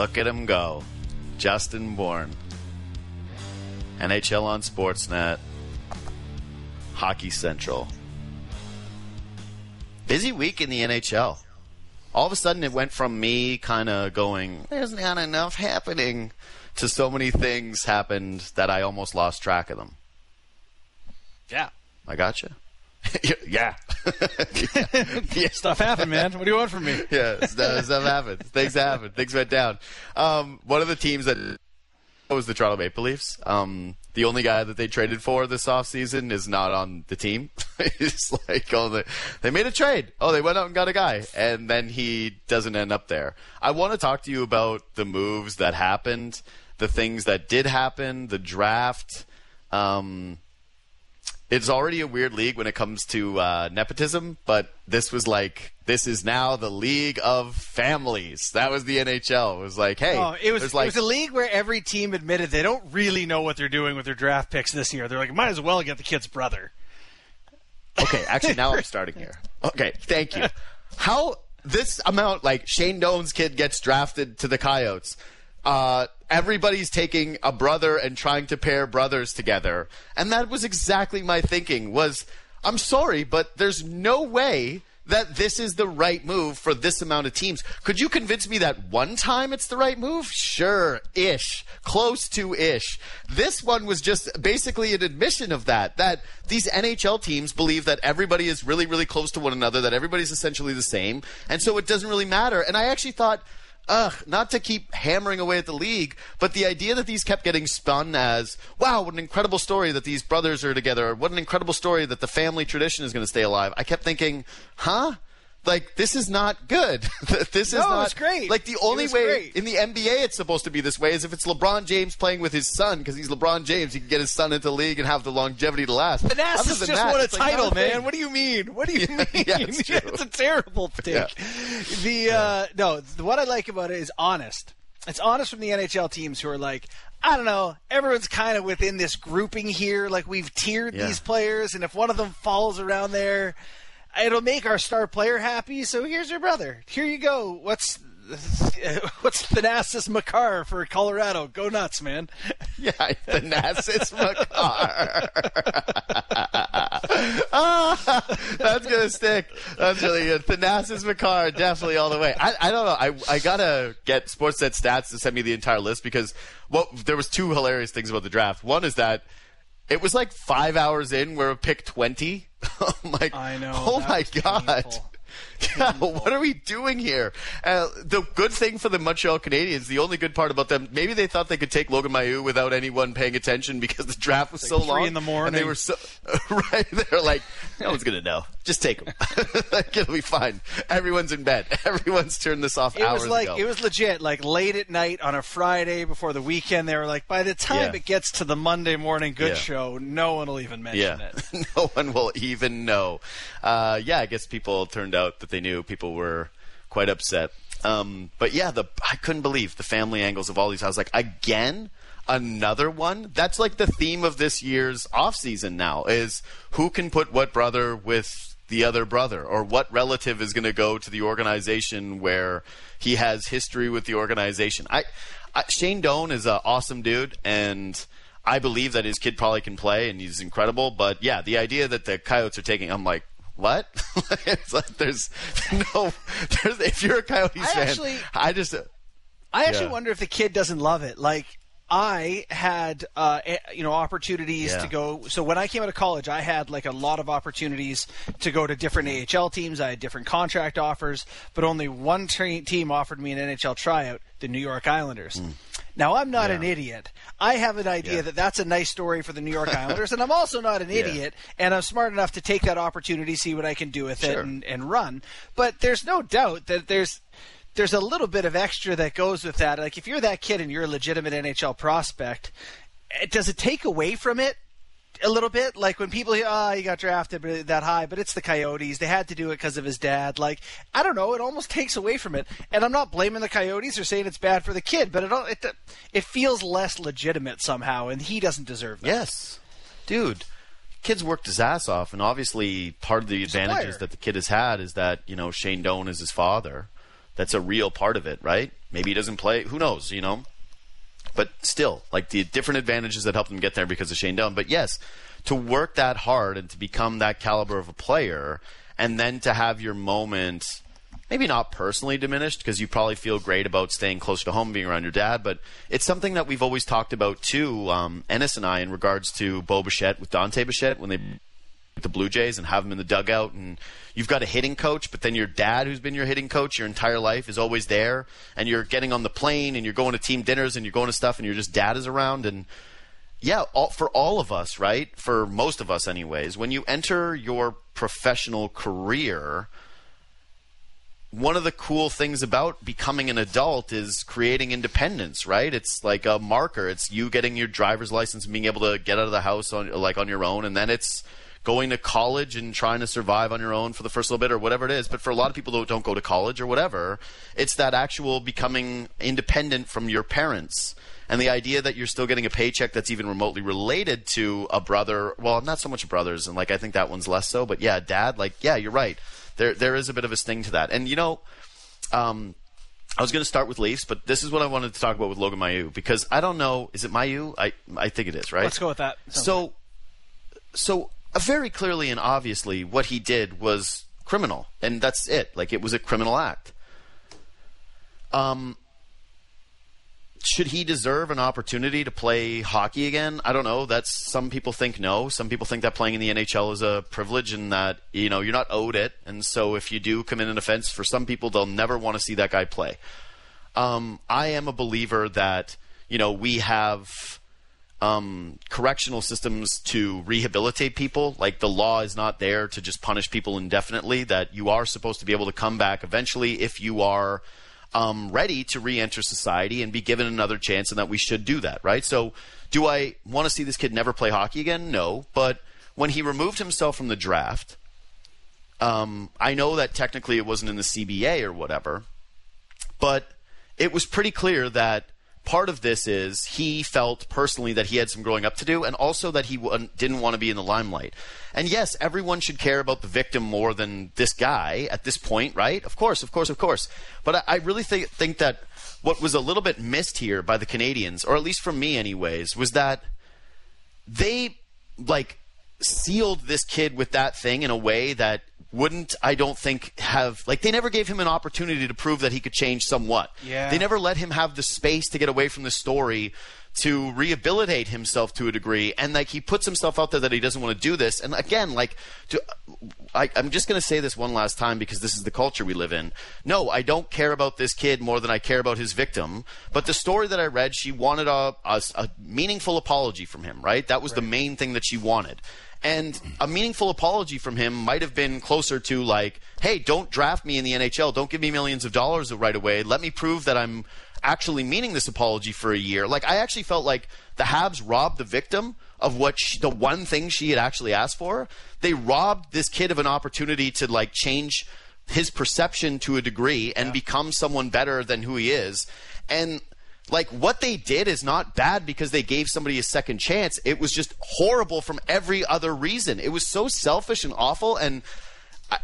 Look at him go. Justin Bourne. NHL on Sportsnet. Hockey Central. Busy week in the NHL. All of a sudden, it went from me kind of going, there's not enough happening, to so many things happened that I almost lost track of them. Yeah. I gotcha. yeah. yeah. Stuff happened, man. What do you want from me? yeah, stuff, stuff happened. Things happened. Things went down. Um, one of the teams that was the Toronto Maple Leafs. Um, the only guy that they traded for this offseason is not on the team. it's like, oh, they, they made a trade. Oh, they went out and got a guy, and then he doesn't end up there. I want to talk to you about the moves that happened, the things that did happen, the draft. Um, it's already a weird league when it comes to uh, nepotism, but this was like this is now the league of families. That was the NHL. It was like, hey, oh, it was like, it was a league where every team admitted they don't really know what they're doing with their draft picks this year. They're like, might as well get the kid's brother. Okay, actually, now I'm starting here. Okay, thank you. How this amount, like Shane Doan's kid gets drafted to the Coyotes. Uh, everybody's taking a brother and trying to pair brothers together. And that was exactly my thinking was, I'm sorry, but there's no way that this is the right move for this amount of teams. Could you convince me that one time it's the right move? Sure, ish. Close to ish. This one was just basically an admission of that, that these NHL teams believe that everybody is really, really close to one another, that everybody's essentially the same, and so it doesn't really matter. And I actually thought, ugh, not to keep hammering away at the league, but the idea that these kept getting spun as, wow, what an incredible story that these brothers are together, what an incredible story that the family tradition is going to stay alive. I kept thinking, huh? Like this is not good. this no, is not it's great. Like the only way great. in the NBA it's supposed to be this way is if it's LeBron James playing with his son because he's LeBron James. He can get his son into the league and have the longevity to last. The Nats just that, won a like title, man. What do you mean? What do you yeah, mean? Yeah, it's, it's, a terrible take. The uh, no, what I like about it is honest. It's honest from the NHL teams who are like, I don't know. Everyone's kind of within this grouping here. Like we've tiered these players, and if one of them falls around there, it'll make our star player happy. So here's your brother. Here you go. What's what's Thanasis Makar for Colorado? Go nuts, man. Yeah, Thanasis Makar. ah, that's gonna stick. That's really good. Thanasis Makar, definitely all the way. I, I don't know. I I gotta get Sportsnet stats to send me the entire list because well, there was two hilarious things about the draft. One is that it was like five hours in where we picked twenty. oh my! I know. Oh my god. painful. Yeah, what are we doing here? Uh, the good thing for the Montreal Canadiens, the only good part about them, maybe they thought they could take Logan Mailloux without anyone paying attention because the draft was so three long. in the and they were so right. They're like, no one's gonna know. Just take him. like, it'll be fine. Everyone's in bed. Everyone's turned this off It hours was like ago. it was legit, like late at night on a Friday before the weekend. They were like, by the time Yeah. it gets to the Monday morning good Yeah. show, no one will even mention yeah, it. no one will even know. Uh, yeah, I guess people turned out that they knew. People were quite upset. Um, but yeah, the I couldn't believe the family angles of all these. I was like, again, another one. That's like the theme of this year's off season now is who can put what brother with the other brother, or what relative is going to go to the organization where he has history with the organization. I, I Shane Doan is an awesome dude, and I believe that his kid probably can play, and he's incredible. But yeah, the idea that the Coyotes are taking, I'm like. What? it's like there's no. There's, if you're a Coyotes I fan, actually- I just I actually Yeah. wonder if the kid doesn't love it. Like I had, uh, you know, opportunities Yeah. to go. So when I came out of college, I had like a lot of opportunities to go to different AHL teams. I had different contract offers, but only one tra- team offered me an NHL tryout: the New York Islanders. Now I'm not. Yeah. an idiot. I have an idea Yeah. that that's a nice story for the New York Islanders, and I'm also not an idiot. And I'm smart enough to take that opportunity, see what I can do with it, and, and run. But there's no doubt that there's there's a little bit of extra that goes with that. Like if you're that kid and you're a legitimate NHL prospect, eh, does it take away from it a little bit? Like when people hear, "Oh, he got drafted that high," but it's the Coyotes. They had to do it because of his dad. Like I don't know, it almost takes away from it. And I'm not blaming the Coyotes or saying it's bad for the kid, but it all- it it feels less legitimate somehow, and he doesn't deserve that. Yes, dude. Kid's worked his ass off, and obviously part of the advantages that the kid has had is that you know Shane Doan is his father. That's a real part of it, right? maybe he doesn't play. Who knows? You know. But still, like the different advantages that helped him get there because of Shane Doan. But yes, to work that hard and to become that caliber of a player, and then to have your moment maybe not personally diminished because you probably feel great about staying closer to home, being around your dad. But it's something that we've always talked about too, um, Ennis and I, in regards to Bo Bichette with Dante Bichette when they the Blue Jays and have him in the dugout and you've got a hitting coach but then your dad who's been your hitting coach your entire life is always there and you're getting on the plane and you're going to team dinners and you're going to stuff and your just dad is around and yeah all, for all of us right for most of us anyways when you enter your professional career one of the cool things about becoming an adult is creating independence, right? It's like a marker. It's you getting your driver's license and being able to get out of the house on like on your own, and then it's going to college and trying to survive on your own for the first little bit or whatever it is. But for a lot of people who don't go to college or whatever, it's that actual becoming independent from your parents. And the idea that you're still getting a paycheck that's even remotely related to a brother, well, not so much brothers, and like I think that one's less so, but yeah, dad, like, yeah, you're right there there is a bit of a sting to that. And you know, um, I was going to start with Leafs, but this is what I wanted to talk about with Logan Mailloux because I don't know. Is it Mayu? I I think it is, right? Let's go with that. Sounds so, good. so very clearly and obviously, what he did was criminal, and that's it. Like it was a criminal act. Um, should he deserve an opportunity to play hockey again? I don't know. That's some people think no. Some people think that playing in the NHL is a privilege and that you know you're not owed it. And so if you do commit an offense, for some people they'll never want to see that guy play. Um, I am a believer that you know we have um, correctional systems to rehabilitate people. Like the law is not there to just punish people indefinitely. That you are supposed to be able to come back eventually if you are um, ready to re-enter society and be given another chance, and that we should do that, right? So, do I want to see this kid never play hockey again? No, but when he removed himself from the draft, um, I know that technically it wasn't in the CBA or whatever, but it was pretty clear that part of this is he felt personally that he had some growing up to do, and also that he w- didn't want to be in the limelight. And yes, everyone should care about the victim more than this guy at this point, right? Of course, of course, of course. But I, I really th- think that what was a little bit missed here by the Canadiens, or at least from me, anyways, was that they like sealed this kid with that thing in a way that wouldn't I don't think have like they never gave him an opportunity to prove that he could change somewhat. Yeah. They never let him have the space to get away from the story to rehabilitate himself to a degree and like he puts himself out there that he doesn't want to do this and again like to I, am just going to say this one last time because this is the culture we live in no i don't care about this kid more than i care about his victim but the story that i read she wanted a, a, a meaningful apology from him right that was right. the main thing that she wanted and a meaningful apology from him might have been closer to like, "Hey, don't draft me in the NHL. Don't give me millions of dollars right away. Let me prove that I'm actually meaning this apology for a year." Like I actually felt like the Habs robbed the victim of what she, the one thing she had actually asked for. They robbed this kid of an opportunity to like change his perception to a degree and yeah. become someone better than who he is. And like what they did is not bad because they gave somebody a second chance. It was just horrible from every other reason. It was so selfish and awful and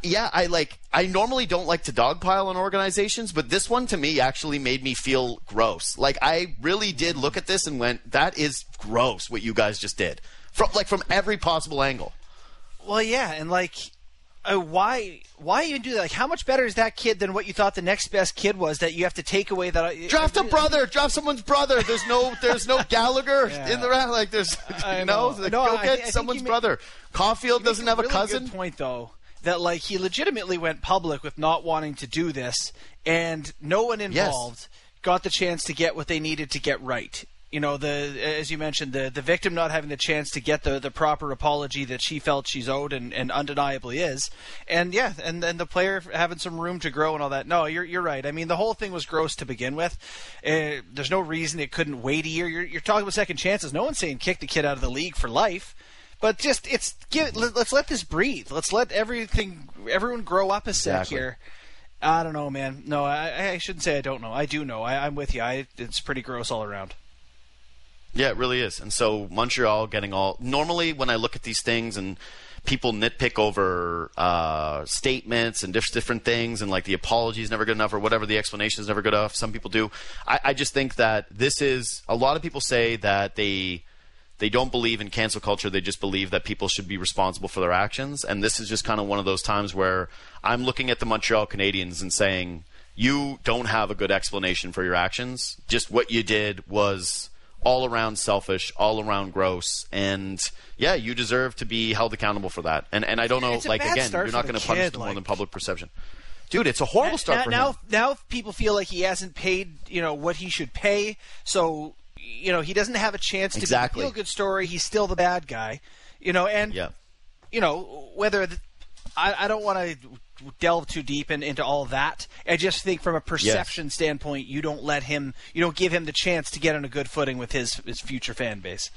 yeah, I like I normally don't like to dogpile on organizations, but this one to me actually made me feel gross. Like I really did look at this and went, that is gross what you guys just did. From like from every possible angle. Well, yeah, and like uh, why why even do that? Like, how much better is that kid than what you thought the next best kid was? That you have to take away that. Uh, draft a brother. Draft someone's brother. There's no there's no Gallagher yeah. in the round. Like there's you know, know. no, go I, get someone's brother. Caufield doesn't have a, really cousin. point though that like he legitimately went public with not wanting to do this, and no one involved yes. got the chance to get what they needed to get right. You know the as you mentioned the the victim not having the chance to get the the proper apology that she felt she's owed and, and undeniably is. And yeah and then the player having some room to grow and all that. No you're you're right. I mean the whole thing was gross to begin with. Uh, there's no reason it couldn't wait a year. You're, you're talking about second chances. No one's saying kick the kid out of the league for life but just it's give let, us let this breathe let's let everything everyone grow up a sec exactly. here I don't know, man. No, I, I shouldn't say I don't know. I do know. I, I'm with you. I, it's pretty gross all around. Yeah, it really is. And so Montreal getting all. Normally, when I look at these things and people nitpick over uh, statements and diff- different things, and like the apology is never good enough or whatever, the explanation is never good enough. Some people do. I, I just think that this is. A lot of people say that they they don't believe in cancel culture. They just believe that people should be responsible for their actions. And this is just kind of one of those times where I'm looking at the Montreal Canadiens and saying, you don't have a good explanation for your actions. Just what you did was all around selfish, all around gross, and yeah, you deserve to be held accountable for that. And and I don't know, like again, you're not going to punish them more than public perception. Dude, it's a horrible start now, for now, him. now people feel like he hasn't paid, you know, what he should pay. So, you know, he doesn't have a chance to Exactly. be a good story. He's still the bad guy, you know. And Yeah. you know whether the, I, I don't want to delve too deep in, into all that. I just think from a perception standpoint, you don't let him, you don't give him the chance to get on a good footing with his his future fan base.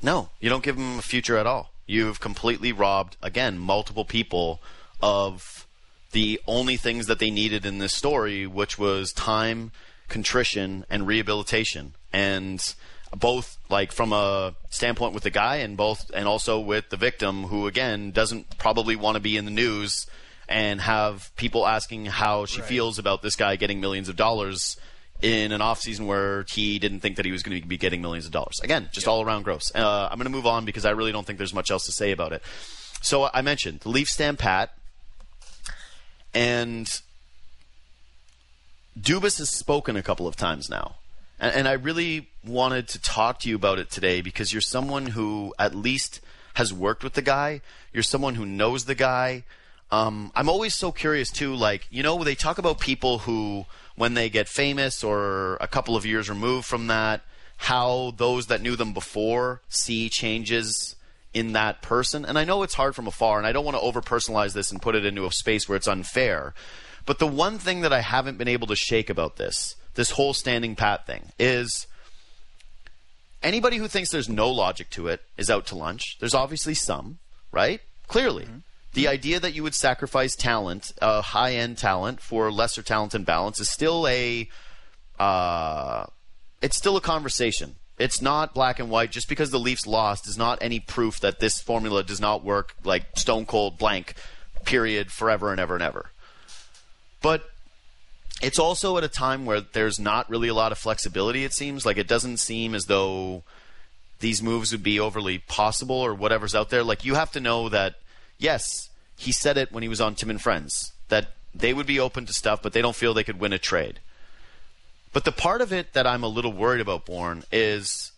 No, you don't give him a future at all. You've completely robbed, again, multiple people of the only things that they needed in this story, which was time, contrition, and rehabilitation. And both, like, from a standpoint with the guy, and both, and also with the victim, who, again, doesn't probably want to be in the news and have people asking how she Right. feels about this guy getting millions of dollars in an offseason where he didn't think that he was going to be getting millions of dollars. Again, just all around gross. Uh, I'm going to move on because I really don't think there's much else to say about it. So I mentioned the Leafs stand pat, and Dubas has spoken a couple of times now. And, and I really wanted to talk to you about it today because you're someone who at least has worked with the guy. You're someone who knows the guy. Um, I'm always so curious too. Like you know, they talk about people who, when they get famous or a couple of years removed from that, how those that knew them before see changes in that person. And I know it's hard from afar, and I don't want to over personalize this and put it into a space where it's unfair. But the one thing that I haven't been able to shake about this, this whole standing pat thing, is anybody who thinks there's no logic to it is out to lunch. There's obviously some, right? Clearly. The idea that you would sacrifice talent, uh, high end talent, for lesser talent and balance is still a uh, it's still a conversation. It's not black and white. Just because the Leafs lost is not any proof that this formula does not work like stone cold blank, period, forever and ever and ever. But it's also at a time where there's not really a lot of flexibility, it seems. Like it doesn't seem as though these moves would be overly possible or whatever's out there. Like you have to know that, yes, he said it when he was on Tim and Friends, that they would be open to stuff, but they don't feel they could win a trade. But the part of it that I'm a little worried about, Bourne, is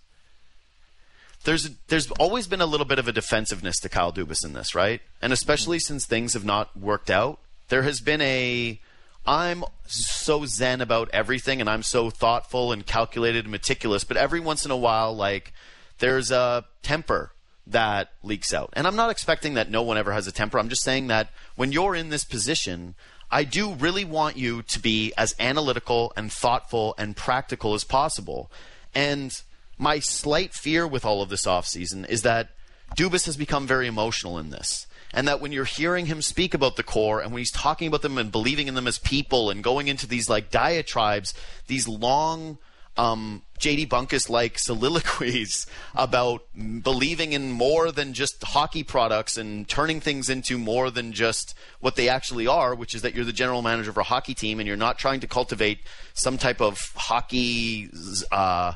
there's there's always been a little bit of a defensiveness to Kyle Dubas in this, right? And especially since things have not worked out, there has been a I'm so zen about everything and I'm so thoughtful and calculated and meticulous, but every once in a while like there's a temper that leaks out. And I'm not expecting that no one ever has a temper. I'm just saying that when you're in this position, I do really want you to be as analytical and thoughtful and practical as possible. And my slight fear with all of this offseason is that Dubas has become very emotional in this. And that when you're hearing him speak about the core and when he's talking about them and believing in them as people and going into these like diatribes, these long um, JD Bunkus like soliloquies about believing in more than just hockey products and turning things into more than just what they actually are, which is that you're the general manager of a hockey team and you're not trying to cultivate some type of hockey uh,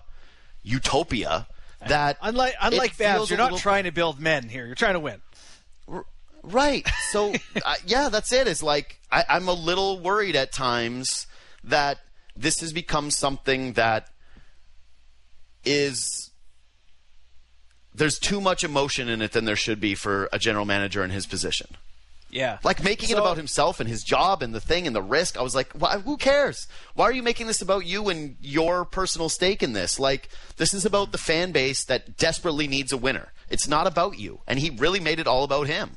utopia. That Unlike unlike Babs, you're not little- trying to build men here. You're trying to win. Right. So, uh, yeah, that's it. It's like I, I'm a little worried at times that this has become something that is there's too much emotion in it than there should be for a general manager in his position. Yeah. Like making it about himself and his job and the thing and the risk. I was like, why, who cares? Why are you making this about you and your personal stake in this? Like, this is about the fan base that desperately needs a winner. It's not about you. And he really made it all about him.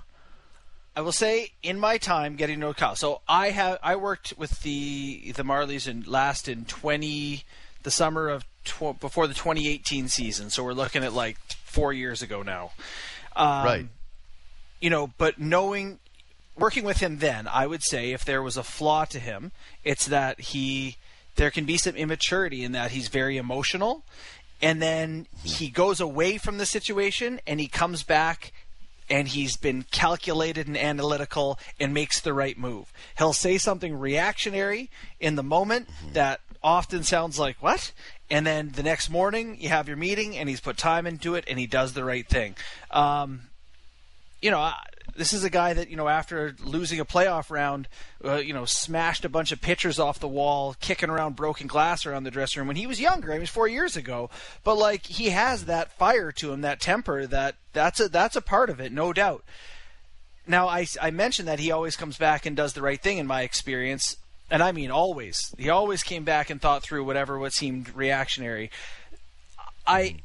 I will say, in my time getting to know Kyle, so I have I worked with the the Marlies in last in twenty the summer of tw- before the 2018 season. So we're looking at like four years ago now. Um, right. you know, but knowing, working with him then, I would say if there was a flaw to him, it's that he, there can be some immaturity in that he's very emotional and then he goes away from the situation and he comes back and he's been calculated and analytical and makes the right move. He'll say something reactionary in the moment that often sounds like what? And then the next morning you have your meeting and he's put time into it and he does the right thing. Um, you know, this is a guy that you know after losing a playoff round, uh, you know, smashed a bunch of pitchers off the wall, kicking around broken glass around the dressing room when he was younger. I mean, it was four years ago, but like he has that fire to him, that temper. That that's a that's a part of it, no doubt. Now, I I mentioned that he always comes back and does the right thing in my experience, and I mean always. He always came back and thought through whatever what seemed reactionary. I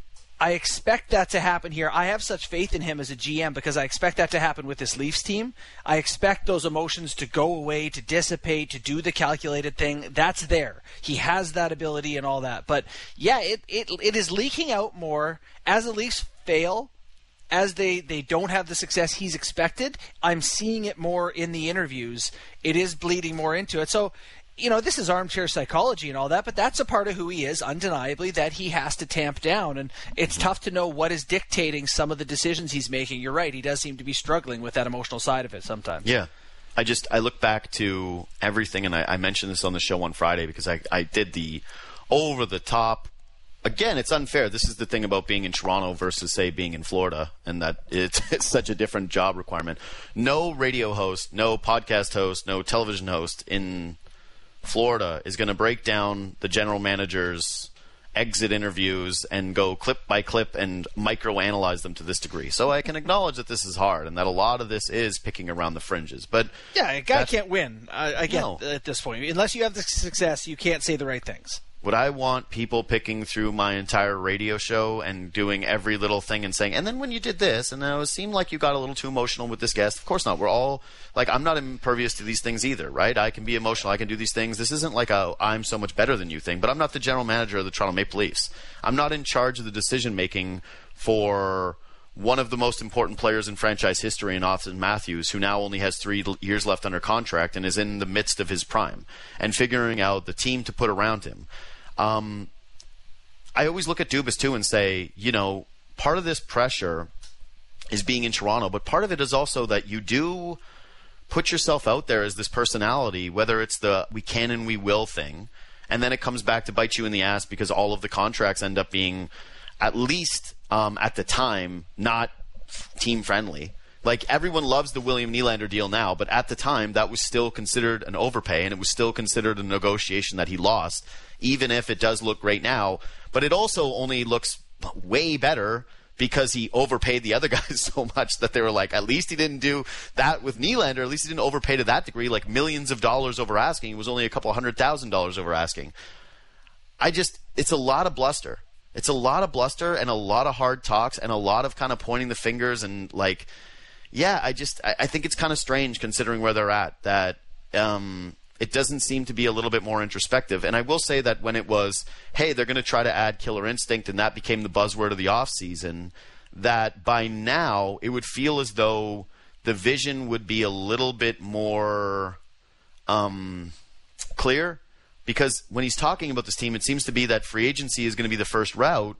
I expect that to happen here. I have such faith in him as a GM because I expect that to happen with this Leafs team. I expect those emotions to go away, to dissipate, to do the calculated thing. That's there. He has that ability and all that. But yeah, it it, it is leaking out more as the Leafs fail. As they, they don't have the success he's expected, I'm seeing it more in the interviews. It is bleeding more into it. So you know, this is armchair psychology and all that, but that's a part of who he is, undeniably, that he has to tamp down. And it's mm-hmm. tough to know what is dictating some of the decisions he's making. You're right; he does seem to be struggling with that emotional side of it sometimes. Yeah. I just I look back to everything, and I, I mentioned this on the show on Friday because I, I did the over the top. Again, it's unfair. This is the thing about being in Toronto versus, say, being in Florida, and that it's, it's such a different job requirement. No radio host, no podcast host, no television host in Florida is going to break down the general manager's exit interviews and go clip by clip and microanalyze them to this degree. So I can acknowledge that this is hard and that a lot of this is picking around the fringes. But yeah, a guy can't win. I, I get no. at this point unless you have the success, you can't say the right things. Would I want people picking through my entire radio show and doing every little thing and saying, and then when you did this, and it seemed like you got a little too emotional with this guest? Of course not. We're all like, I'm not impervious to these things either, right? I can be emotional. I can do these things. This isn't like a I'm so much better than you thing, but I'm not the general manager of the Toronto Maple Leafs. I'm not in charge of the decision making for one of the most important players in franchise history in Austin Matthews, who now only has three years left under contract and is in the midst of his prime, and figuring out the team to put around him. Um, I always look at Dubas too and say, you know, part of this pressure is being in Toronto, but part of it is also that you do put yourself out there as this personality, whether it's the we can and we will thing, and then it comes back to bite you in the ass because all of the contracts end up being, at least um, at the time, not team friendly. Like everyone loves the William Nylander deal now, but at the time that was still considered an overpay, and it was still considered a negotiation that he lost even if it does look great now. But it also only looks way better because he overpaid the other guys so much that they were like, at least he didn't do that with Nylander. At least he didn't overpay to that degree, like millions of dollars over asking. He was only a couple hundred thousand dollars over asking. I just, it's a lot of bluster. It's a lot of bluster and a lot of hard talks and a lot of kind of pointing the fingers and like, yeah, I just, I, I think it's kind of strange considering where they're at that, um, it doesn't seem to be a little bit more introspective. And I will say that when it was, hey, they're going to try to add Killer Instinct, and that became the buzzword of the offseason, that by now it would feel as though the vision would be a little bit more um, clear. Because when he's talking about this team, it seems to be that free agency is going to be the first route.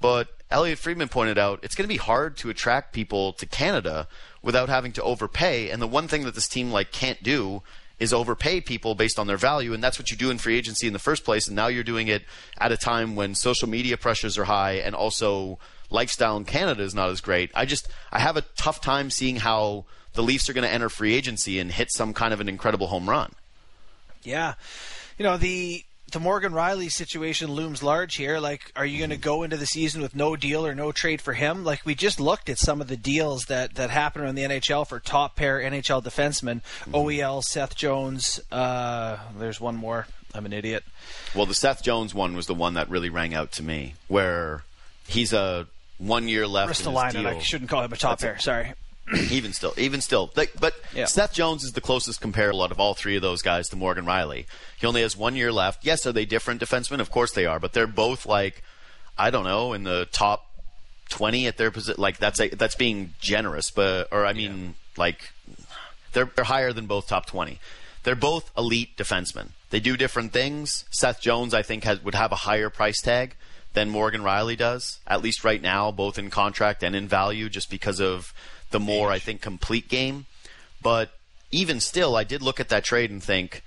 But Elliotte Friedman pointed out it's going to be hard to attract people to Canada without having to overpay. And the one thing that this team like can't do is overpay people based on their value, and that's what you do in free agency in the first place. And now you're doing it at a time when social media pressures are high, and also lifestyle in Canada is not as great. I just I have a tough time seeing how the Leafs are going to enter free agency and hit some kind of an incredible home run. Yeah, you know the the Morgan Rielly situation looms large here. Like, are you going to go into the season with no deal or no trade for him? Like, we just looked at some of the deals that, that happened in the NHL for top pair NHL defensemen mm-hmm. OEL, Seth Jones. Uh, there's one more. I'm an idiot. Well, the Seth Jones one was the one that really rang out to me, where he's a one year left. Ristolainen. I shouldn't call him a top That's pair. A, Sorry. even still, even still, but yeah. Seth Jones is the closest comparable out of all three of those guys to Morgan Rielly. He only has one year left. Yes, are they different defensemen? Of course they are, but they're both like, I don't know, in the top twenty at their position. Like that's a, that's being generous, but or I mean, yeah. like they're, they're higher than both top twenty. They're both elite defensemen. They do different things. Seth Jones, I think, has, would have a higher price tag than Morgan Rielly does, at least right now, both in contract and in value, just because of the more, I think, complete game. But even still, I did look at that trade and think,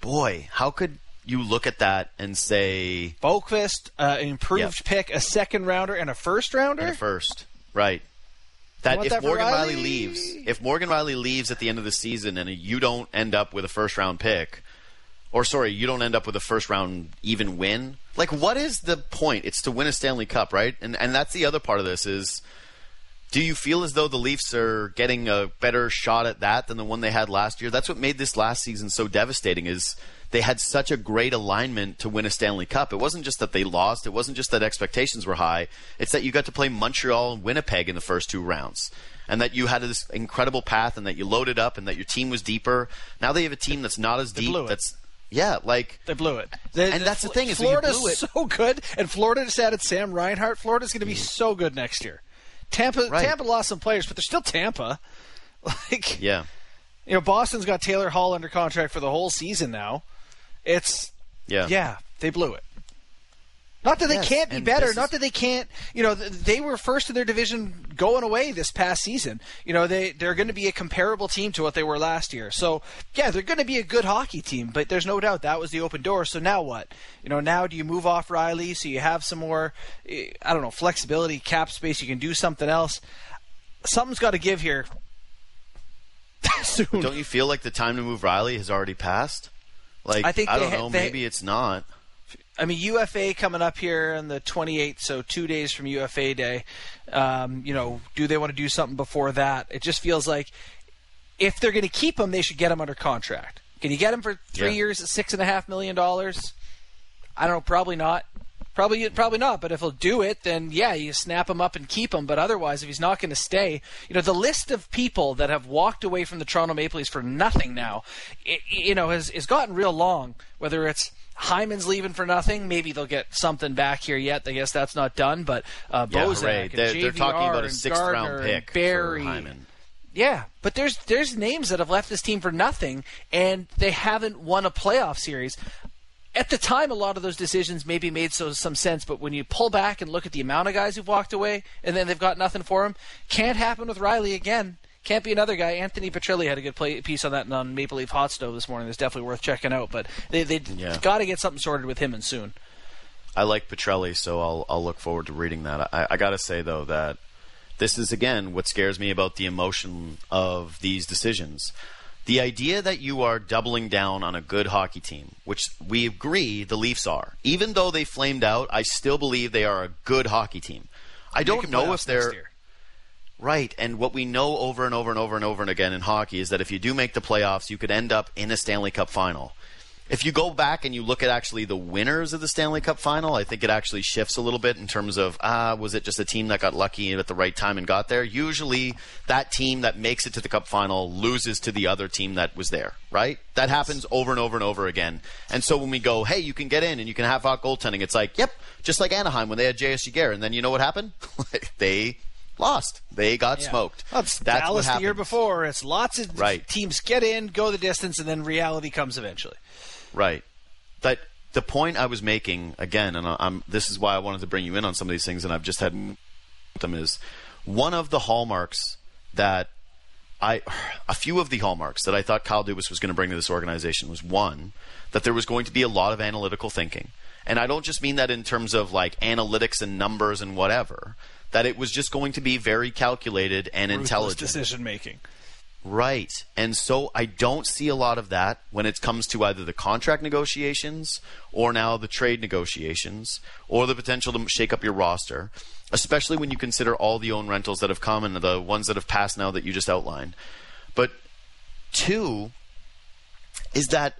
boy, how could you look at that and say Boqvist, uh, improved Yep. pick, a second rounder, and a first rounder. in a first, right? That if that Morgan Rielly? Rielly? leaves, if Morgan Rielly leaves at the end of the season and you don't end up with a first round pick, or sorry, you don't end up with a first round even win, like what is the point? It's to win a Stanley Cup, right? And and that's the other part of this is. Do you feel as though the Leafs are getting a better shot at that than the one they had last year? That's what made this last season so devastating. Is they had such a great alignment to win a Stanley Cup. It wasn't just that they lost. It wasn't just that expectations were high. It's that you got to play Montreal and Winnipeg in the first two rounds. And that you had this incredible path and that you loaded up and that your team was deeper. Now they have a team that's not as deep. That's yeah, like They blew it. The- And that's the thing is when you Florida's so good, and Florida just added Sam Reinhart. Florida's going to be so good next year. Tampa, Right. Tampa lost some players, but they're still Tampa. Like, yeah. you know, Boston's got Taylor Hall under contract for the whole season now. It's Yeah. yeah, they blew it. Not that they Yes, can't be better. Not is- that they can't. You know, they were first in their division going away this past season. You know, they they're going to be a comparable team to what they were last year. So yeah, they're going to be a good hockey team. But there's no doubt that was the open door. So now what? You know, now do you move off Rielly so you have some more? eh, I don't know, flexibility, cap space. You can do something else. Something's got to give here. Soon. Don't you feel like the time to move Rielly has already passed? Like I think I don't ha- know. they- maybe it's not. I mean, UFA coming up here on the 28th, so two days from UFA Day. Um, you know, do they want to do something before that? It just feels like if they're going to keep him, they should get him under contract. Can you get him for three Yeah. years at six and a half million dollars? I don't know. Probably not. Probably, probably not. But if he'll do it, then yeah, you snap him up and keep him. But otherwise, if he's not going to stay, you know, the list of people that have walked away from the Toronto Maple Leafs for nothing now, it, you know, has, has gotten real long. Whether it's Hyman's leaving for nothing, maybe they'll get something back here yet. I guess that's not done. But uh, Yeah, Bozak hooray. and They're, they're talking JVR about a sixth Gardiner round pick Barry. for Hyman. Yeah, but there's there's names that have left this team for nothing, and they haven't won a playoff series. At the time, a lot of those decisions maybe made so, some sense, but when you pull back and look at the amount of guys who've walked away, and then they've got nothing for them, can't happen with Rielly again. Can't be another guy. Anthony Petrielli had a good play, piece on that on Maple Leaf Hot Stove this morning. That's definitely worth checking out. But they they Yeah. got to get something sorted with him and soon. I like Petrielli, so I'll I'll look forward to reading that. I, I got to say though that this is again what scares me about the emotion of these decisions. The idea that you are doubling down on a good hockey team, which we agree the Leafs are, even though they flamed out, I still believe they are a good hockey team. I don't know if they're. Right, and what we know over and over and over and over and again in hockey is that if you do make the playoffs, you could end up in a Stanley Cup final. If you go back and you look at actually the winners of the Stanley Cup final, I think it actually shifts a little bit in terms of ah, was it just a team that got lucky at the right time and got there? Usually, that team that makes it to the Cup final loses to the other team that was there. Right? That happens over and over and over again. And so when we go, hey, you can get in and you can have hot goaltending, it's like, yep, just like Anaheim when they had J.S. Giguere, and then you know what happened? they lost. They got Yeah. smoked. That's, That's Dallas what the year before. It's lots of Right. teams get in, go the distance, and then reality comes eventually. Right. But the point I was making again, and I'm this is why I wanted to bring you in on some of these things, and I've just had them is one of the hallmarks that I a few of the hallmarks that I thought Kyle Dubas was going to bring to this organization was one that there was going to be a lot of analytical thinking, and I don't just mean that in terms of like analytics and numbers and whatever. That it was just going to be very calculated and Ruthless intelligent. decision making. Right. And so I don't see a lot of that when it comes to either the contract negotiations or now the trade negotiations or the potential to shake up your roster, especially when you consider all the own rentals that have come and the ones that have passed now that you just outlined. But two is that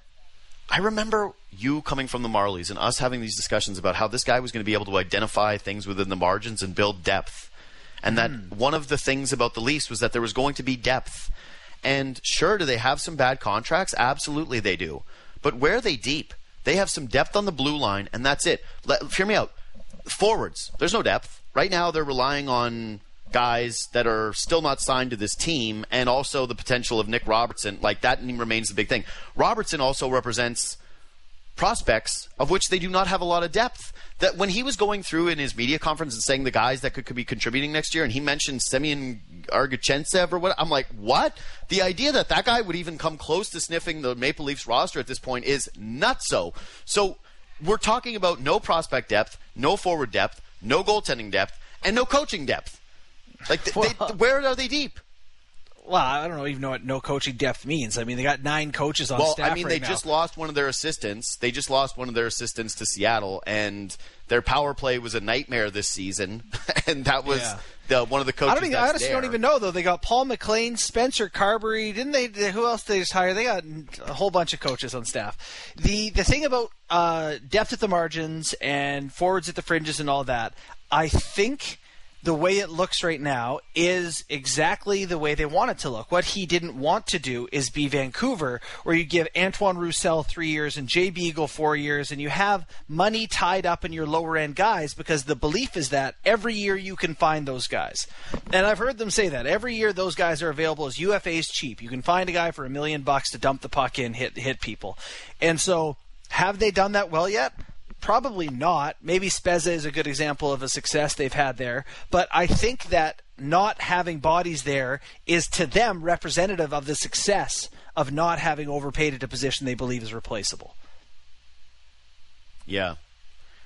I remember you coming from the Marlies and us having these discussions about how this guy was going to be able to identify things within the margins and build depth. And that hmm. one of the things about the Leafs was that there was going to be depth. And sure, do they have some bad contracts? Absolutely, they do. But where are they deep? They have some depth on the blue line, and that's it. Let, hear me out. Forwards, there's no depth. Right now, they're relying on guys that are still not signed to this team, and also the potential of Nick Robertson. Like that remains the big thing. Robertson also represents prospects of which they do not have a lot of depth. That when he was going through in his media conference and saying the guys that could, could be contributing next year, and he mentioned Semyon Argachentsev or what, I'm like, what? The idea that that guy would even come close to sniffing the Maple Leafs roster at this point is nutso. So we're talking about no prospect depth, no forward depth, no goaltending depth, and no coaching depth. Like, th- they, where are they deep? Well, I don't even know what no coaching depth means. I mean, they got nine coaches on well, staff. I mean, right they now. just lost one of their assistants. They just lost one of their assistants to Seattle, and their power play was a nightmare this season. and that was Yeah. the one of the coaches. I don't even, I honestly there. don't even know though. They got Paul McLean, Spencer Carbery. Didn't they? Who else they just hire? They got a whole bunch of coaches on staff. The the thing about uh, depth at the margins and forwards at the fringes and all that, I think the way it looks right now is exactly the way they want it to look. What he didn't want to do is be Vancouver, where you give Antoine Roussel three years and Jay Beagle four years, and you have money tied up in your lower end guys because the belief is that every year you can find those guys. And I've heard them say that every year those guys are available as UFAs cheap. You can find a guy for a million bucks to dump the puck in, hit hit people. And so, have they done that well yet? Probably not. Maybe Spezza is a good example of a success they've had there. But I think that not having bodies there is to them representative of the success of not having overpaid at a position they believe is replaceable. Yeah.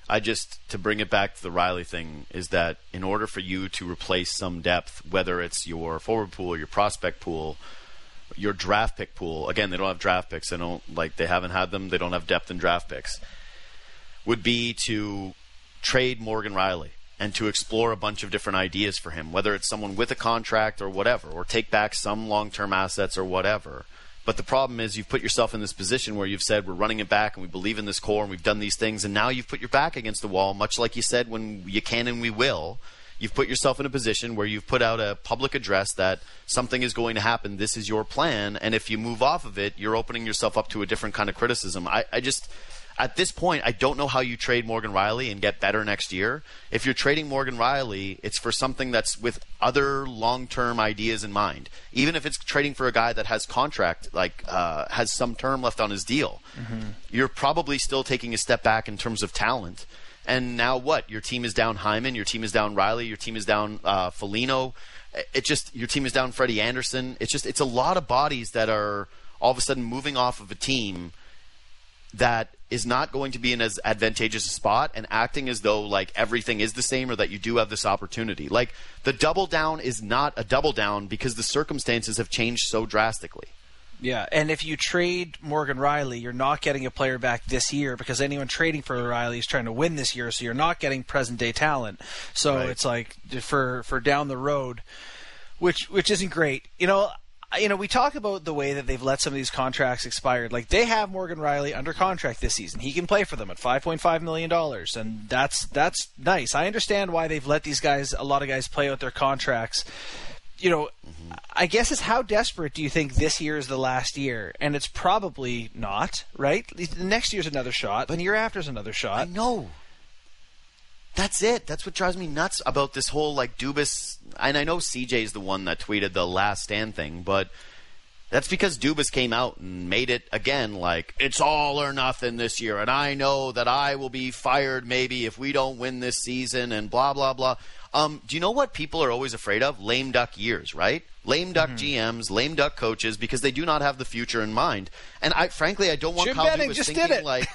I just to bring it back to the Rielly thing is that in order for you to replace some depth, whether it's your forward pool, or your prospect pool, your draft pick pool, again they don't have draft picks. They don't like they haven't had them. They don't have depth in draft picks. Would be to trade Morgan Rielly and to explore a bunch of different ideas for him, whether it's someone with a contract or whatever, or take back some long-term assets or whatever. But the problem is you've put yourself in this position where you've said we're running it back and we believe in this core and we've done these things and now you've put your back against the wall, much like you said when you can and we will. You've put yourself in a position where you've put out a public address that something is going to happen. This is your plan, and if you move off of it, you're opening yourself up to a different kind of criticism. I, I just at this point, I don't know how you trade Morgan Rielly and get better next year. If you're trading Morgan Rielly, it's for something that's with other long-term ideas in mind. Even if it's trading for a guy that has contract, like uh, has some term left on his deal, you're probably still taking a step back in terms of talent. And now what? Your team is down Hyman. Your team is down Rielly. Your team is down uh, Foligno. It just your team is down Freddie Andersen. It's just it's a lot of bodies that are all of a sudden moving off of a team that is not going to be in as advantageous a spot and acting as though like everything is the same or that you do have this opportunity. Like the double down is not a double down because the circumstances have changed so drastically. Yeah, and if you trade Morgan Rielly, you're not getting a player back this year because anyone trading for Rielly is trying to win this year, so you're not getting present day talent. So Right. it's like for for down the road, which which isn't great. You know, you know, we talk about the way that they've let some of these contracts expire. Like they have Morgan Rielly under contract this season. He can play for them at 5.5 million dollars, and that's that's nice. I understand why they've let these guys, a lot of guys, play out their contracts. You know, mm-hmm. I guess it's how desperate do you think this year is the last year? And it's probably not, right? The next year's another shot, and the year after's another shot. I know. That's it. That's what drives me nuts about this whole like Dubas. And I know CJ is the one that tweeted the last stand thing, but that's because Dubas came out and made it again like it's all or nothing this year, and I know that I will be fired maybe if we don't win this season, and blah blah blah. Um, do you know what people are always afraid of? Lame duck years, right? Lame duck GMs, lame duck coaches, because they do not have the future in mind. And I, frankly, I don't want Jim Kyle Benning Dubas just did thinking it. like.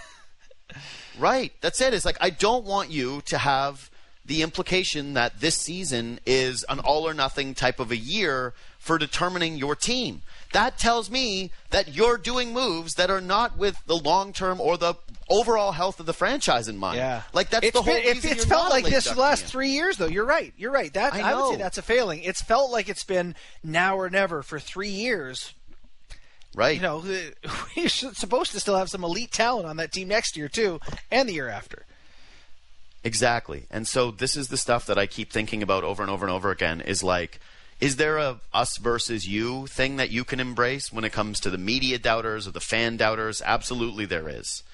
Right. That's it. It's like I don't want you to have the implication that this season is an all or nothing type of a year for determining your team. That tells me that you're doing moves that are not with the long term or the overall health of the franchise in mind. Yeah, Like that's it's the whole been, it- reason It's felt like this the last fan. three years, though. You're right. You're right. That I I, would say know. that's a failing. It's felt like it's been now or never for three years. Right. You know, we're supposed to still have some elite talent on that team next year too, and the year after. Exactly. And so this is the stuff that I keep thinking about over and over and over again is like is there a us versus you thing that you can embrace when it comes to the media doubters or the fan doubters? Absolutely there is.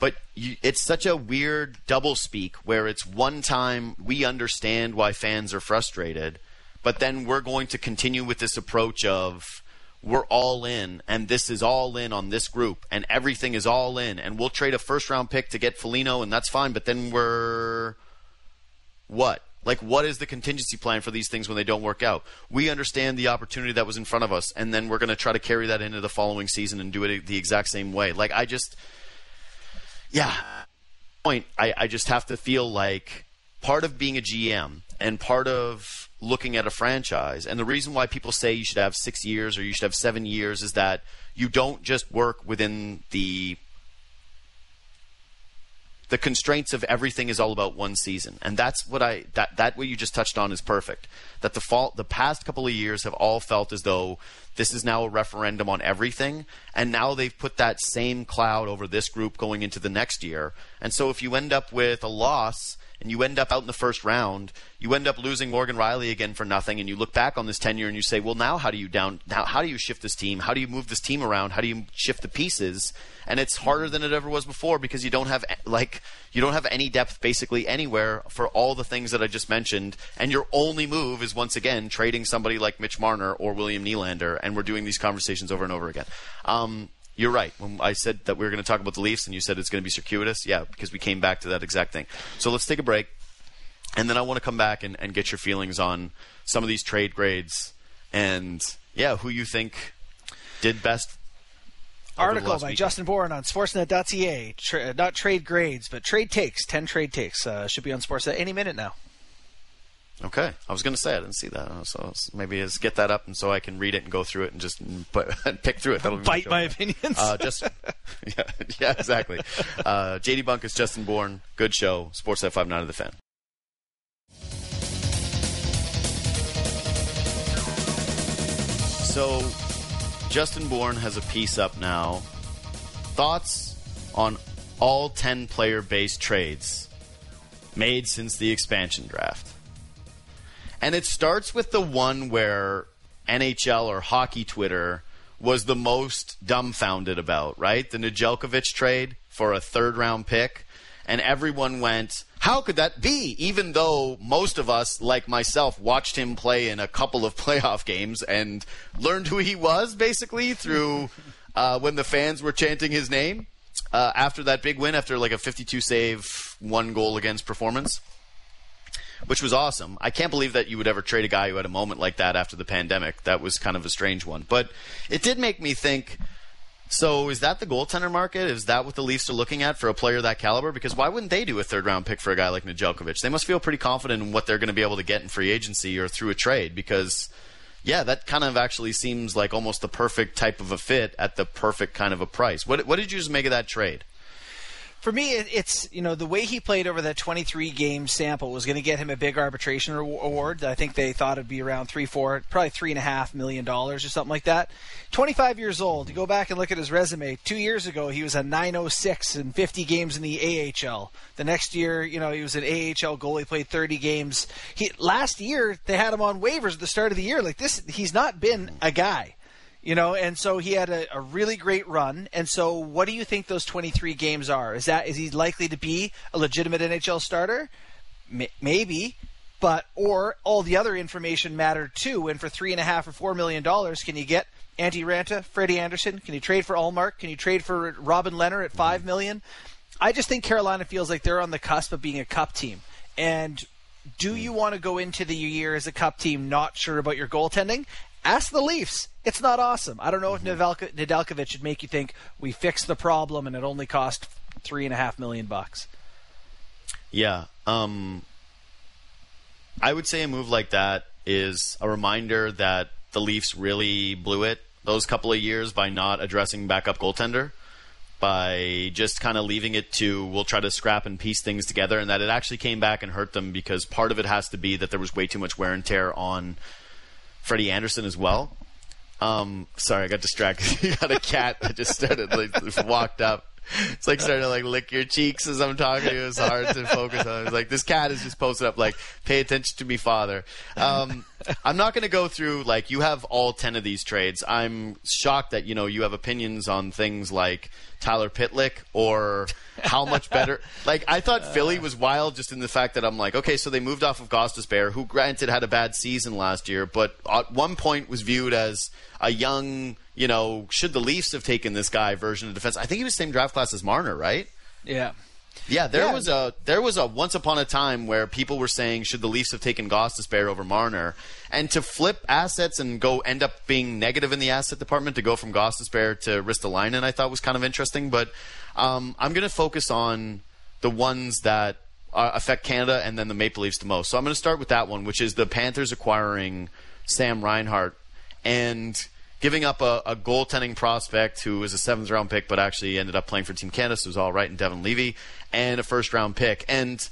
But you, it's such a weird double speak where it's one time we understand why fans are frustrated, but then we're going to continue with this approach of we're all in, and this is all in on this group, and everything is all in, and we'll trade a first round pick to get Foligno, and that's fine. But then we're what? Like, what is the contingency plan for these things when they don't work out? We understand the opportunity that was in front of us, and then we're going to try to carry that into the following season and do it the exact same way. Like, I just, yeah, point. I, I just have to feel like part of being a GM and part of looking at a franchise, and the reason why people say you should have six years or you should have seven years is that you don't just work within the the constraints of everything is all about one season. And that's what i that that what you just touched on is perfect. That the fault the past couple of years have all felt as though this is now a referendum on everything. And now they've put that same cloud over this group going into the next year. And so if you end up with a loss and you end up out in the first round, you end up losing Morgan Rielly again for nothing, and you look back on this tenure and you say, well, now how do you down? Now how do you shift this team? How do you move this team around? How do you shift the pieces? And it's harder than it ever was before because you don't have like you don't have any depth basically anywhere for all the things that I just mentioned, and your only move is once again trading somebody like Mitch Marner or William Nylander, and we're doing these conversations over and over again. Um, you're right. When I said that we were going to talk about the Leafs and you said it's going to be circuitous, yeah, because we came back to that exact thing. So let's take a break. And then I want to come back and, and get your feelings on some of these trade grades and, yeah, who you think did best article by weekend. Justin Bourne on Sportsnet.ca. Tra- not trade grades, but trade takes. Ten trade takes uh, should be on Sportsnet any minute now. Okay, I was going to say I didn't see that, so maybe is get that up and so I can read it and go through it and just put, pick through it. That'll bite my opinions. Uh, just yeah, yeah, exactly. Uh, JD Bunkis, Justin Bourne, good show. Sports F five nine of the fan. So, Justin Bourne has a piece up now. Thoughts on all ten player based trades made since the expansion draft. And it starts with the one where NHL or hockey Twitter was the most dumbfounded about, right? The Nedeljkovic trade for a third round pick. And everyone went, how could that be? Even though most of us, like myself, watched him play in a couple of playoff games and learned who he was basically through uh, when the fans were chanting his name uh, after that big win, after like a 52 save, one goal against performance which was awesome. I can't believe that you would ever trade a guy who had a moment like that after the pandemic. That was kind of a strange one. But it did make me think so is that the goaltender market? Is that what the Leafs are looking at for a player that caliber? Because why wouldn't they do a third round pick for a guy like Nedeljkovic? They must feel pretty confident in what they're going to be able to get in free agency or through a trade because yeah, that kind of actually seems like almost the perfect type of a fit at the perfect kind of a price. What what did you just make of that trade? For me, it's you know the way he played over that 23 game sample was going to get him a big arbitration award. I think they thought it'd be around three, four, probably three and a half million dollars or something like that. 25 years old. You go back and look at his resume. Two years ago, he was a 906 in 50 games in the AHL. The next year, you know, he was an AHL goalie, played 30 games. He last year they had him on waivers at the start of the year. Like this, he's not been a guy you know and so he had a, a, really great run and so what do you think those 23 games are is that is he likely to be a legitimate nhl starter M- maybe but or all the other information mattered too and for three and a half or four million dollars can you get Antti Raanta, Freddie Andersen? Can you trade for Allmark? Can you trade for Robin Lehner at five mm-hmm. million? I just think Carolina feels like they're on the cusp of being a cup team. And do mm. you want to go into the year as a cup team not sure about your goaltending? Ask the Leafs. It's not awesome. I don't know if mm-hmm. Nedeljkovic should make you think we fixed the problem and it only cost three and a half million bucks. Yeah. Um, I would say a move like that is a reminder that the Leafs really blew it those couple of years by not addressing backup goaltender, by just kind of leaving it to we'll try to scrap and piece things together, and that it actually came back and hurt them because part of it has to be that there was way too much wear and tear on Freddie Andersen as well. Um, sorry, I got distracted. you got a cat that just started like walked up. It's like starting to like lick your cheeks as I'm talking to you. It's hard to focus on. It's like this cat is just posted up like, "Pay attention to me, father." Um, I'm not going to go through like you have all ten of these trades. I'm shocked that you know you have opinions on things like Tyler Pitlick or how much better. like I thought Philly was wild just in the fact that I'm like, okay, so they moved off of Gostisbehere, who granted had a bad season last year, but at one point was viewed as a young, you know, should the Leafs have taken this guy version of defense? I think he was same draft class as Marner, right? Yeah. Yeah, there Yeah. was a there was a once upon a time where people were saying should the Leafs have taken Gostisbehere over Marner, and to flip assets and go end up being negative in the asset department to go from Goss Gostisbehere to Ristolainen, I thought was kind of interesting. But um, I'm going to focus on the ones that uh, affect Canada and then the Maple Leafs the most. So I'm going to start with that one, which is the Panthers acquiring Sam Reinhart and giving up a, a goaltending prospect who was a seventh round pick, but actually ended up playing for Team Canada, so it was all right, and Devon Levi, and a first round pick. And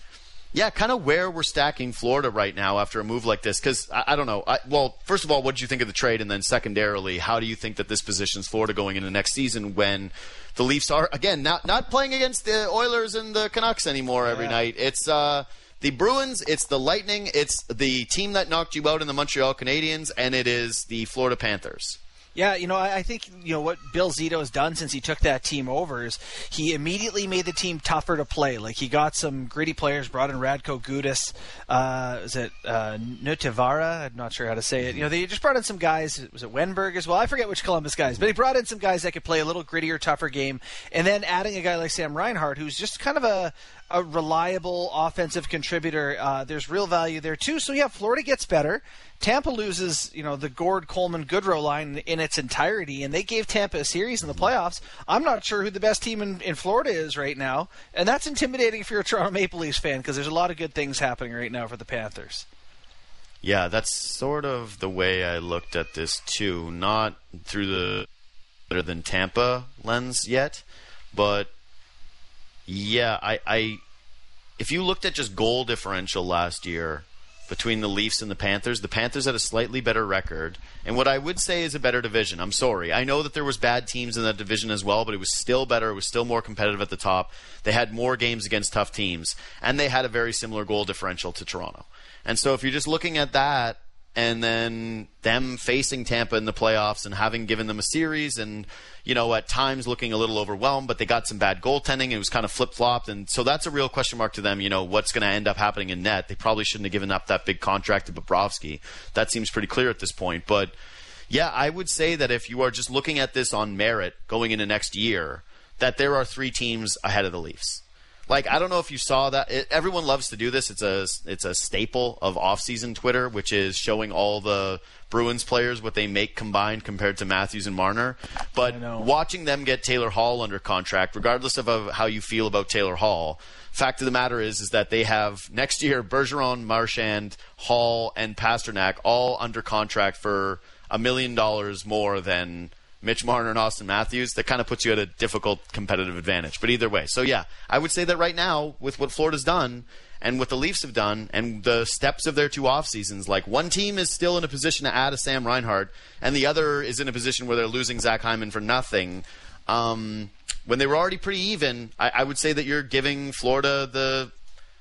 yeah, kind of where we're stacking Florida right now after a move like this. Because I, I don't know. I, well, first of all, what did you think of the trade? And then secondarily, how do you think that this positions Florida going into next season when the Leafs are, again, not, not playing against the Oilers and the Canucks anymore every Yeah. night? It's. Uh, the Bruins, it's the Lightning, it's the team that knocked you out in the Montreal Canadiens, and it is the Florida Panthers. Yeah, you know, I think you know what Bill Zito has done since he took that team over is he immediately made the team tougher to play. Like he got some gritty players, brought in Radko Gudas, uh, is it uh, Nutivaara? I'm not sure how to say it. You know, they just brought in some guys. Was it Wennberg as well? I forget which Columbus guys, but he brought in some guys that could play a little grittier, tougher game, and then adding a guy like Sam Reinhart, who's just kind of a a reliable offensive contributor. Uh, there's real value there too. So yeah, Florida gets better. Tampa loses, you know, the Gourde Coleman Goodrow line in its entirety, and they gave Tampa a series in the playoffs. I'm not sure who the best team in, in Florida is right now, and that's intimidating if you're a Toronto Maple Leafs fan because there's a lot of good things happening right now for the Panthers. Yeah, that's sort of the way I looked at this too. Not through the better than Tampa lens yet, but yeah, I, I if you looked at just goal differential last year between the Leafs and the Panthers, the Panthers had a slightly better record, and what I would say is a better division. I'm sorry, I know that there was bad teams in that division as well, but it was still better. It was still more competitive at the top. They had more games against tough teams, and they had a very similar goal differential to Toronto. And so if you're just looking at that and then them facing Tampa in the playoffs and having given them a series and you know at times looking a little overwhelmed but they got some bad goaltending it was kind of flip-flopped. And so that's a real question mark to them you know what's going to end up happening in net. They probably shouldn't have given up that big contract to Bobrovsky. That seems pretty clear at this point. But yeah I would say that if you are just looking at this on merit going into next year that there are three teams ahead of the Leafs like I don't know if you saw that. It, everyone loves to do this. It's a it's a staple of off-season Twitter, which is showing all the Bruins players what they make combined compared to Matthews and Marner. But watching them get Taylor Hall under contract, regardless of, of how you feel about Taylor Hall, fact of the matter is is that they have next year Bergeron, Marchand, Hall, and Pastrnak all under contract for a million dollars more than Mitch Marner and Austin Matthews, that kind of puts you at a difficult competitive advantage. But either way, so yeah, I would say that right now, with what Florida's done and what the Leafs have done and the steps of their two off seasons, like one team is still in a position to add a Sam Reinhart, and the other is in a position where they're losing Zach Hyman for nothing. Um, when they were already pretty even, I, I would say that you're giving Florida the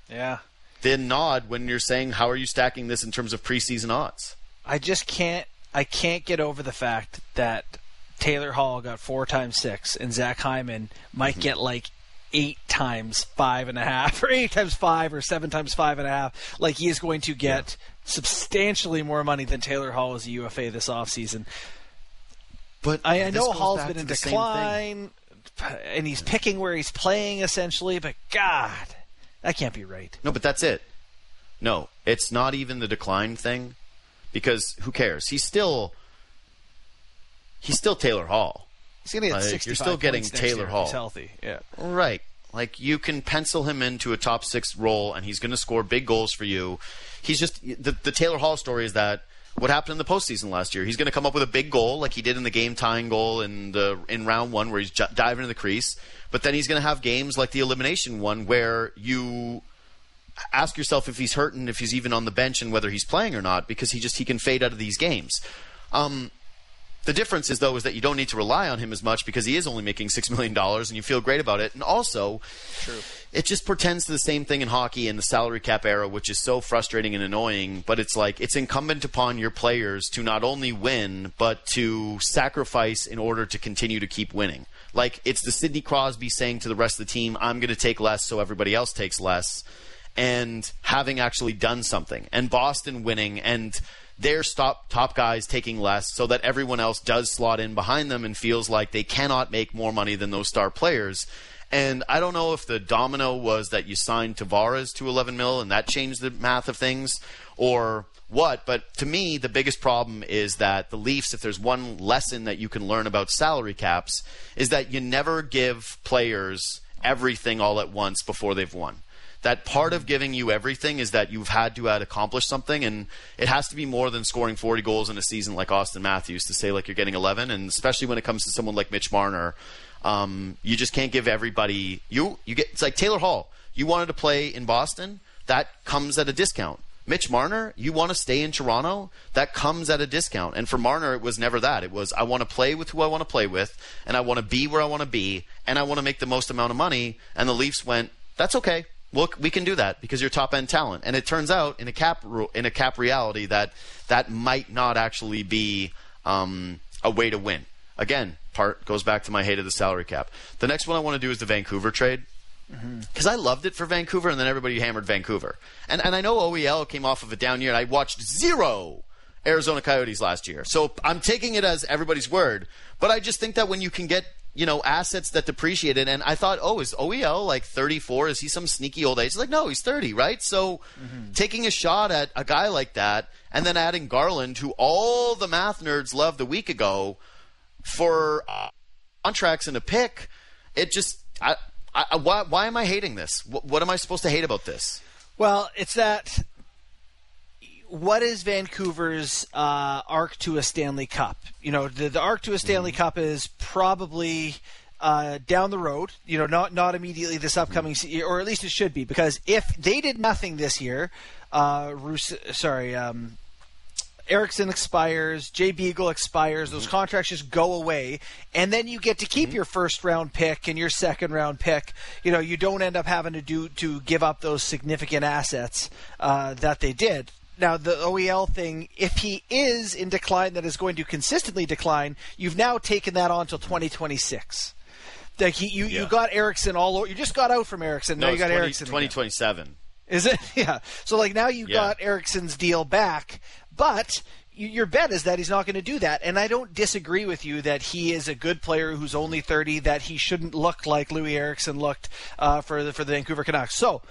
Yeah. the nod when you're saying how are you stacking this in terms of preseason odds. I just can't. I can't get over the fact that Taylor Hall got four times six, and Zach Hyman might mhm. get like eight times five and a half, or eight times five, or seven times five and a half. Like he is going to get substantially more money than Taylor Hall as a UFA this offseason. But I, I know Hall's been in the same thing. decline, and he's picking where he's playing essentially. But God, that can't be right. No, but that's it. No, it's not even the decline thing because who cares? He's still he's still Taylor Hall. He's going to get Like, you're still getting Taylor Hall. He's healthy. Yeah. Right. Like you can pencil him into a top 6 role and he's going to score big goals for you. He's just the the Taylor Hall story is that what happened in the postseason last year? He's going to come up with a big goal like he did in the game tying goal in the in round 1 where he's j- diving into the crease, but then he's going to have games like the elimination one where you ask yourself if he's hurt and if he's even on the bench and whether he's playing or not because he just he can fade out of these games. Um, The difference is though is that you don't need to rely on him as much because he is only making six million dollars and you feel great about it. And also, True. it just pretends to the same thing in hockey in the salary cap era, which is so frustrating and annoying. But it's like it's incumbent upon your players to not only win but to sacrifice in order to continue to keep winning. Like it's the Sidney Crosby saying to the rest of the team, "I'm going to take less so everybody else takes less," and having actually done something, and Boston winning and their top top guys taking less so that everyone else does slot in behind them and feels like they cannot make more money than those star players. And I don't know if the domino was that you signed Tavares to 11 mil and that changed the math of things or what, but to me, the biggest problem is that the Leafs, if there's one lesson that you can learn about salary caps, is that you never give players everything all at once before they've won that part of giving you everything is that you've had to accomplish something, and it has to be more than scoring 40 goals in a season like Austin Matthews to say like you're getting 11, and especially when it comes to someone like Mitch Marner, um, you just can't give everybody you you get. It's like Taylor Hall. You wanted to play in Boston, that comes at a discount. Mitch Marner, you want to stay in Toronto, that comes at a discount. And for Marner, it was never that. It was I want to play with who I want to play with, and I want to be where I want to be, and I want to make the most amount of money. And the Leafs went, that's okay well, we can do that because you're top end talent. And it turns out in a cap in a cap reality that that might not actually be um, a way to win. Again, part goes back to my hate of the salary cap. The next one I want to do is the Vancouver trade because mm-hmm. I loved it for Vancouver, and then everybody hammered Vancouver. And and I know OEL came off of a down year, and I watched zero Arizona Coyotes last year, so I'm taking it as everybody's word. But I just think that when you can get you know, assets that depreciated. And I thought, oh, is OEL like 34? Is he some sneaky old age? He's like, no, he's 30, right? So mm-hmm. taking a shot at a guy like that and then adding Garland, who all the math nerds loved a week ago, for uh, contracts and a pick, it just, I, I, why, why am I hating this? What, what am I supposed to hate about this? Well, it's that what is Vancouver's uh, arc to a Stanley Cup? You know, the, the arc to a Stanley mm-hmm. Cup is probably uh, down the road. You know, not not immediately this upcoming, mm-hmm. or at least it should be, because if they did nothing this year, uh, Rus- sorry. Um, Eriksson expires, Jay Beagle expires, those mm-hmm. contracts just go away, and then you get to keep mm-hmm. your first round pick and your second round pick. You know, you don't end up having to do to give up those significant assets uh, that they did now the OEL thing, if he is in decline, that is going to consistently decline. You've now taken that on until 2026. Like he, you, yeah. you got Eriksson all over. You just got out from Eriksson. No, now you got 20, Eriksson. 2027. Is it? Yeah. So like now you yeah. got Eriksson's deal back, but your bet is that he's not going to do that. And I don't disagree with you that he is a good player who's only 30, that he shouldn't look like Loui Eriksson looked uh, for, the, for the Vancouver Canucks. So,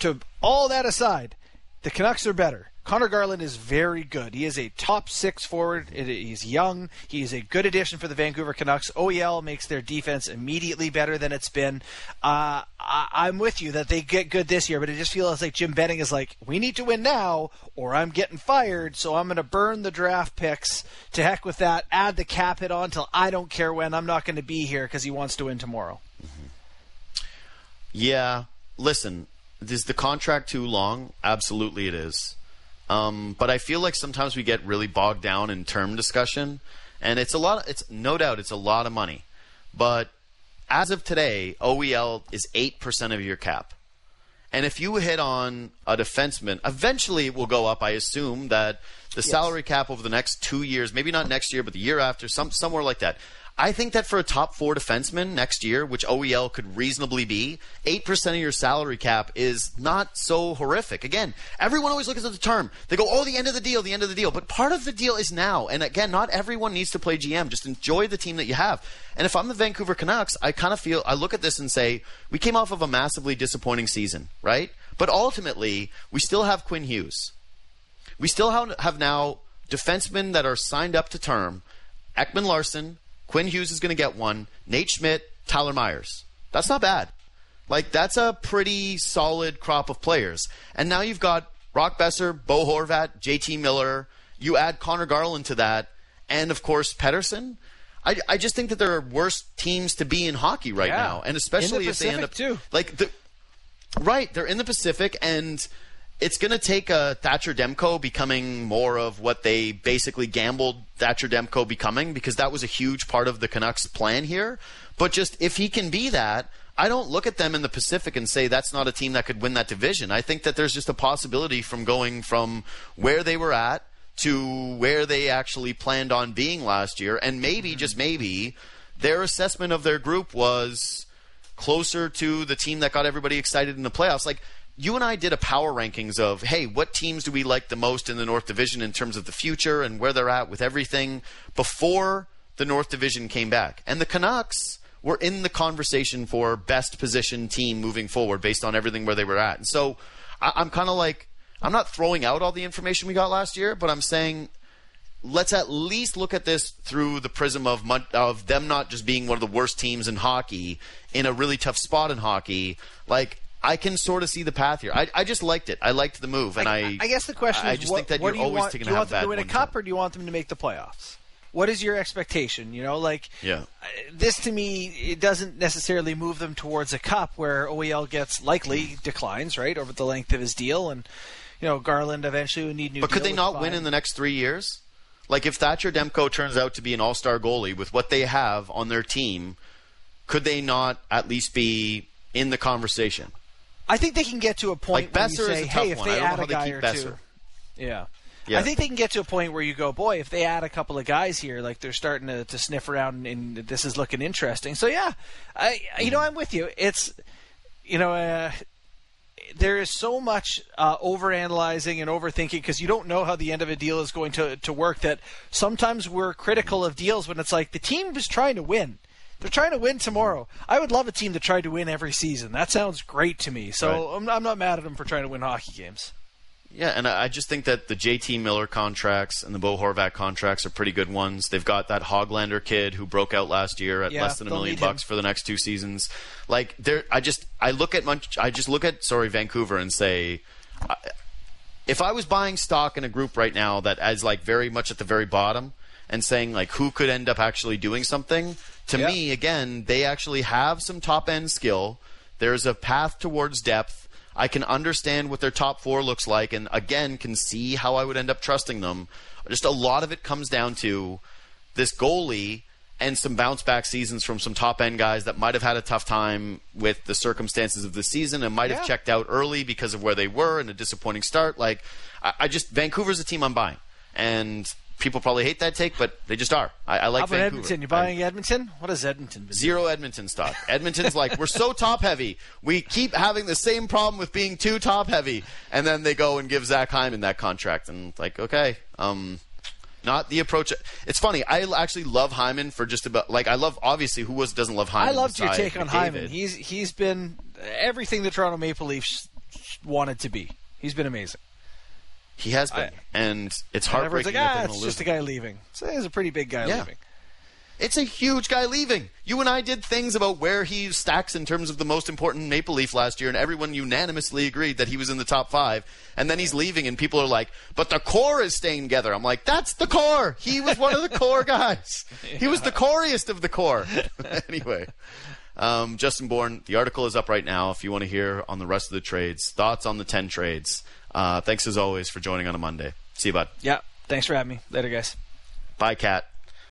to all that aside, the Canucks are better. Conor Garland is very good. He is a top six forward. He's young. He is a good addition for the Vancouver Canucks. OEL makes their defense immediately better than it's been. Uh, I, am with you that they get good this year, but it just feels like Jim Benning is like, we need to win now, or I'm getting fired. So I'm going to burn the draft picks. To heck with that. Add the cap hit on till I don't care when. I'm not going to be here because he wants to win tomorrow. Mm-hmm. Yeah. Listen, is the contract too long? Absolutely, it is. Um, but I feel like sometimes we get really bogged down in term discussion, and it's a lot. Of, it's no doubt it's a lot of money, but as of today, OEL is eight percent of your cap. And if you hit on a defenseman, eventually it will go up. I assume that the yes. salary cap over the next two years, maybe not next year, but the year after, some somewhere like that. I think that for a top four defenseman next year, which OEL could reasonably be, 8% of your salary cap is not so horrific. Again, everyone always looks at the term. They go, oh, the end of the deal, the end of the deal. But part of the deal is now. And again, not everyone needs to play GM. Just enjoy the team that you have. And if I'm the Vancouver Canucks, I kind of feel, I look at this and say, we came off of a massively disappointing season, right? But ultimately, we still have Quinn Hughes. We still have now defensemen that are signed up to term. Ekman Larsson, Quinn Hughes is going to get one. Nate Schmidt, Tyler Myers. That's not bad. Like that's a pretty solid crop of players. And now you've got Brock Boeser, Bo Horvat, JT Miller. You add Conor Garland to that, and of course Pettersson. I, I just think that there are worse teams to be in hockey right yeah. now, and especially if they end up too. like the right. They're in the Pacific, and it's going to take a Thatcher Demko becoming more of what they basically gambled Thatcher Demko becoming because that was a huge part of the Canucks' plan here. But just if he can be that, I don't look at them in the Pacific and say that's not a team that could win that division. I think that there's just a possibility from going from where they were at to where they actually planned on being last year, and maybe, mm-hmm. just maybe, their assessment of their group was closer to the team that got everybody excited in the playoffs. Like you and I did a power rankings of, hey, what teams do we like the most in the North Division in terms of the future and where they're at with everything before the North Division came back. And the Canucks were in the conversation for best position team moving forward based on everything where they were at. And so I, am kind of like, I'm not throwing out all the information we got last year, but I'm saying let's at least look at this through the prism of of them not just being one of the worst teams in hockey in a really tough spot in hockey. Like I can sort of see the path here. I, I just liked it. I liked the move, and I. I, guess the question I, is, I just what, think that you're always want, taking do you to want them to win a cup, time. or do you want them to make the playoffs? What is your expectation? You know, like yeah. Uh, this to me, it doesn't necessarily move them towards a cup where OEL gets likely declines right over the length of his deal, and you know Garland eventually would need new. But could they not win in the next three years? Like if Thatcher Demko turns out to be an all-star goalie with what they have on their team, could they not at least be in the conversation? I think they can get to a point like where you say, "Hey, if they add a guy or Boeser. two, yeah. Yeah. I think they can get to a point where you go, boy, if they add a couple of guys here, like they're starting to, to sniff around, and this is looking interesting. So yeah, I you know I'm with you. It's you know uh, there is so much uh, overanalyzing and overthinking because you don't know how the end of a deal is going to to work. That sometimes we're critical of deals when it's like the team is trying to win. They're trying to win tomorrow. I would love a team to try to win every season. That sounds great to me. So right. I'm, I'm not mad at them for trying to win hockey games. Yeah, and I just think that the JT Miller contracts and the Bo Horvat contracts are pretty good ones. They've got that Hoglander kid who broke out last year at yeah, less than a million bucks for the next two seasons. Like there, I just I look at Munch, I just look at sorry Vancouver and say, if I was buying stock in a group right now that is like very much at the very bottom and saying like who could end up actually doing something, to yeah. me again they actually have some top end skill. There's a path towards depth I can understand what their top four looks like, and again, can see how I would end up trusting them. Just a lot of it comes down to this goalie and some bounce back seasons from some top end guys that might have had a tough time with the circumstances of the season and might yeah. have checked out early because of where they were and a disappointing start. Like, I, I just Vancouver's a team I'm buying, and people probably hate that take, but they just are. I, I like How about Vancouver. Edmonton? You're buying I'm, Edmonton? What is Edmonton? Zero Edmonton stock. Edmonton's like we're so top heavy. We keep having the same problem with being too top heavy, and then they go and give Zach Hyman that contract, and like okay, um, not the approach. It's funny. I actually love Hyman for just about like I love obviously who was doesn't love Hyman. I loved your take on McDavid. Hyman. He's he's been everything the Toronto Maple Leafs wanted to be. He's been amazing. He has been, I, and it's heartbreaking. Like, ah, it's just a guy leaving. So he's a pretty big guy yeah. leaving. It's a huge guy leaving. You and I did things about where he stacks in terms of the most important Maple Leaf last year, and everyone unanimously agreed that he was in the top five. And then he's leaving, and people are like, "But the core is staying together." I'm like, "That's the core. He was one of the core guys. yeah. He was the coriest of the core." anyway, um, Justin Bourne, the article is up right now. If you want to hear on the rest of the trades, thoughts on the ten trades. Uh, thanks as always for joining on a Monday. See you, bud. Yeah. Thanks for having me. Later, guys. Bye, Cat.